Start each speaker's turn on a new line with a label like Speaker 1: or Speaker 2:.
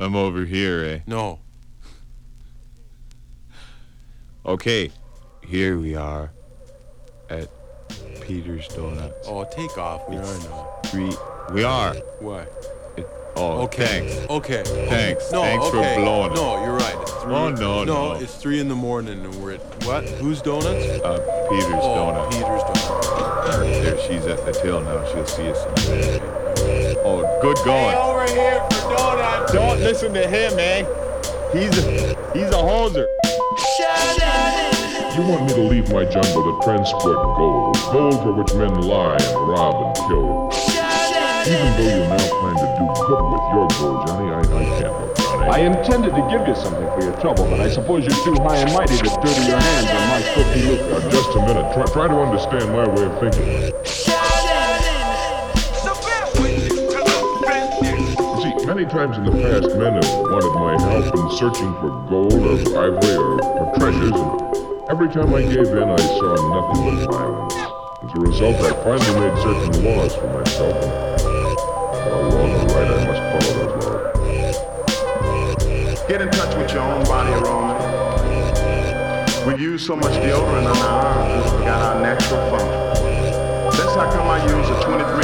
Speaker 1: I'm over here, eh?
Speaker 2: No.
Speaker 1: Okay, here we are at Peter's Donuts.
Speaker 2: Oh, take off. We are now.
Speaker 1: Three. We are.
Speaker 2: What?
Speaker 1: It, oh,
Speaker 2: Okay.
Speaker 1: thanks.
Speaker 2: Okay.
Speaker 1: Thanks.
Speaker 2: No,
Speaker 1: Thanks for
Speaker 2: okay.
Speaker 1: blowing.
Speaker 2: No, you're right. It's three.
Speaker 1: Oh, no, no.
Speaker 2: it's three in the morning and we're at what? Whose donuts?
Speaker 1: Uh, Peter's
Speaker 2: oh,
Speaker 1: Donuts.
Speaker 2: Peter's donuts.
Speaker 1: There, she's at the till now. She'll see us. in- Oh, good going.
Speaker 2: over here for donuts.
Speaker 1: Don't listen to him, man. He's a, he's a hoser.
Speaker 3: You want me to leave my jungle to transport gold, gold for which men lie and rob and kill. Even though you now plan to do good with your gold, Johnny, I, I can't help Johnny.
Speaker 4: I intended to give you something for your trouble, but I suppose you're too high and mighty to dirty your hands on my cookie look.
Speaker 3: Now, just a minute. Try, try to understand my way of thinking. Many times in the past, men have wanted my help in searching for gold or ivory or, or treasures, and every time I gave in, I saw nothing but violence. As a result, I finally made certain laws for myself, well, wrong or right, I must follow those.
Speaker 5: Get in touch with your own body aroma. We use so much deodorant on our arms, we forgot our natural function. That's how come I use a 23 hour deodorant.